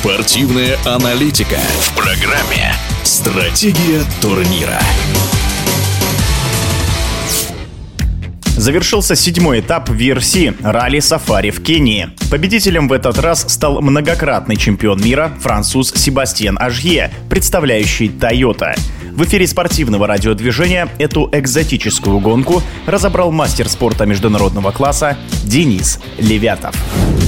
Спортивная аналитика в программе «Стратегия турнира». Завершился седьмой этап VRC ралли Сафари в Кении. Победителем в этот раз стал многократный чемпион мира француз Себастьян Ажье, представляющий Toyota. В эфире спортивного радиодвижения эту экзотическую гонку разобрал мастер спорта международного класса Денис Левятов.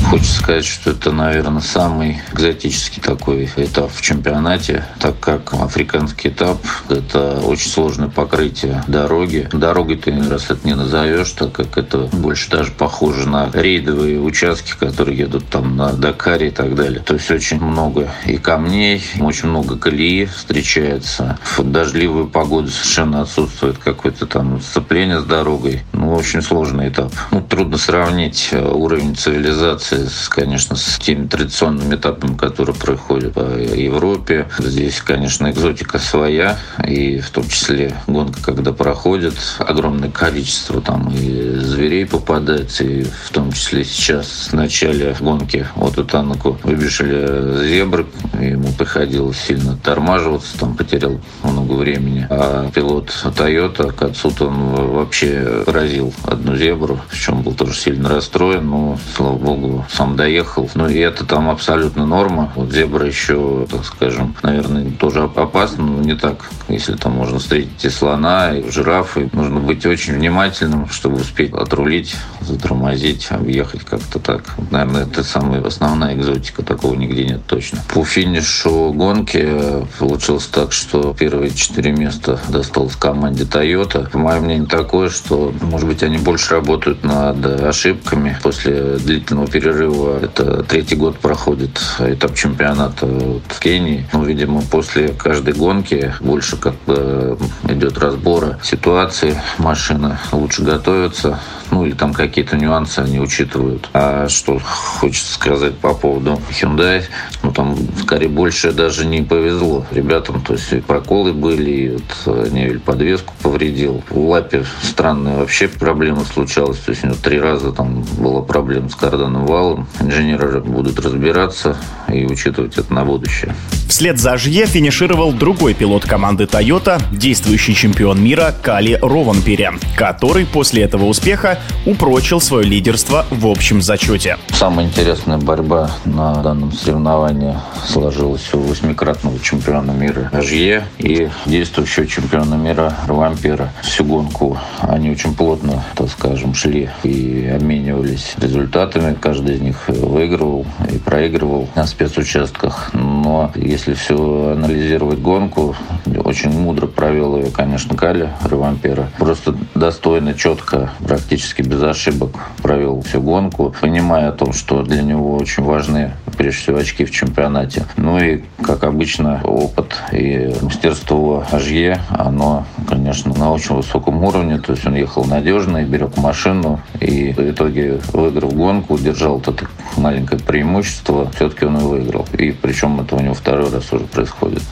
Хочется сказать, что это, наверное, самый экзотический такой этап в чемпионате, так как африканский этап – это очень сложное покрытие дороги. Дорогой ты раз это не назовешь, так как это больше даже похоже на рейдовые участки, которые едут там на Дакаре и так далее. То есть очень много и камней, очень много колеи встречается. В дождливую погоду совершенно отсутствует какое-то там сцепление с дорогой. Ну, очень сложный этап. Ну, трудно сравнить э, уровень цивилизации с, конечно, с теми традиционными этапами, которые проходят по Европе. Здесь, конечно, экзотика своя, и в том числе гонка, когда проходит, огромное количество там и зверей попадается, и в том числе сейчас в начале гонки вот у Танаку выбежали зебры, ему приходилось сильно тормаживаться, там потерял много времени. А пилот Toyota Кацут, он вообще поразил одну зебру, причем был тоже сильно расстроен, но, слава богу, сам доехал. Ну и это там абсолютно норма. Вот зебра еще, так скажем, наверное, тоже опасно, но не так. Если там можно встретить и слона, и жирафы, нужно быть очень внимательным, чтобы успеть отрулить, затормозить, объехать как-то так. Наверное, это самая основная экзотика, такого нигде нет точно. По финишу гонки получилось так, что первые четыре места досталось команде Toyota. По моему мнению, такое, что, может быть, они больше работают над ошибками после длительного перерыва. Это третий год проходит этап чемпионата в Кении. Ну, видимо, после каждой гонки больше как бы идет разбора ситуации. Машина лучше готовится. Ну, или там какие-то нюансы они учитывают. А что хочется сказать по поводу Hyundai, ну, там скорее больше даже не повезло ребятам. То есть и проколы были, и вот Невель подвеску повредил. В лапе странная вообще проблема случалась. То есть у него три раза там была проблема с карданным валом. Инженеры будут разбираться и учитывать это на будущее. Вслед за Жье финишировал другой пилот команды Toyota, действующий чемпион мира Кали Рованпере, который после этого успеха упрочил свое лидерство в общем зачете. Самая интересная борьба на данном соревновании сложилась у восьмикратного чемпиона мира Жье и действующего чемпиона мира Рованпера. Всю гонку они очень плотно, так скажем, шли и обменивались результатами. Каждый из них выигрывал и проигрывал на спецучастках. Но если все анализировать гонку, очень мудро провел ее, конечно, Кали Ревампера. Просто достойно, четко, практически без ошибок провел всю гонку, понимая о том, что для него очень важны, прежде всего, очки в чемпионате. Ну и, как обычно, опыт и мастерство Ажье, оно, конечно, на очень высоком уровне. То есть он ехал надежно, берег машину и в итоге выиграл гонку, держал вот это маленькое преимущество, все-таки он и выиграл. И причем это у него второй раз уже происходит.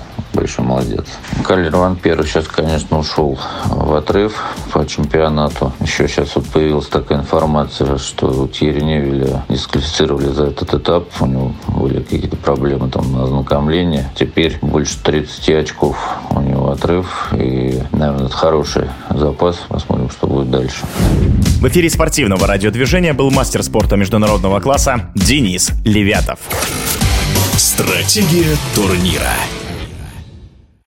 Большой молодец. Калер Ван Перу сейчас, конечно, ушел в отрыв по чемпионату. Еще сейчас вот появилась такая информация, что Тьерри Невеля дисквалифицировали за этот этап. У него были какие-то проблемы там на ознакомлении. Теперь больше 30 очков у него отрыв. И, наверное, это хороший запас. Посмотрим, что будет дальше. В эфире спортивного радиодвижения был мастер спорта международного класса Денис Левятов. Стратегия турнира.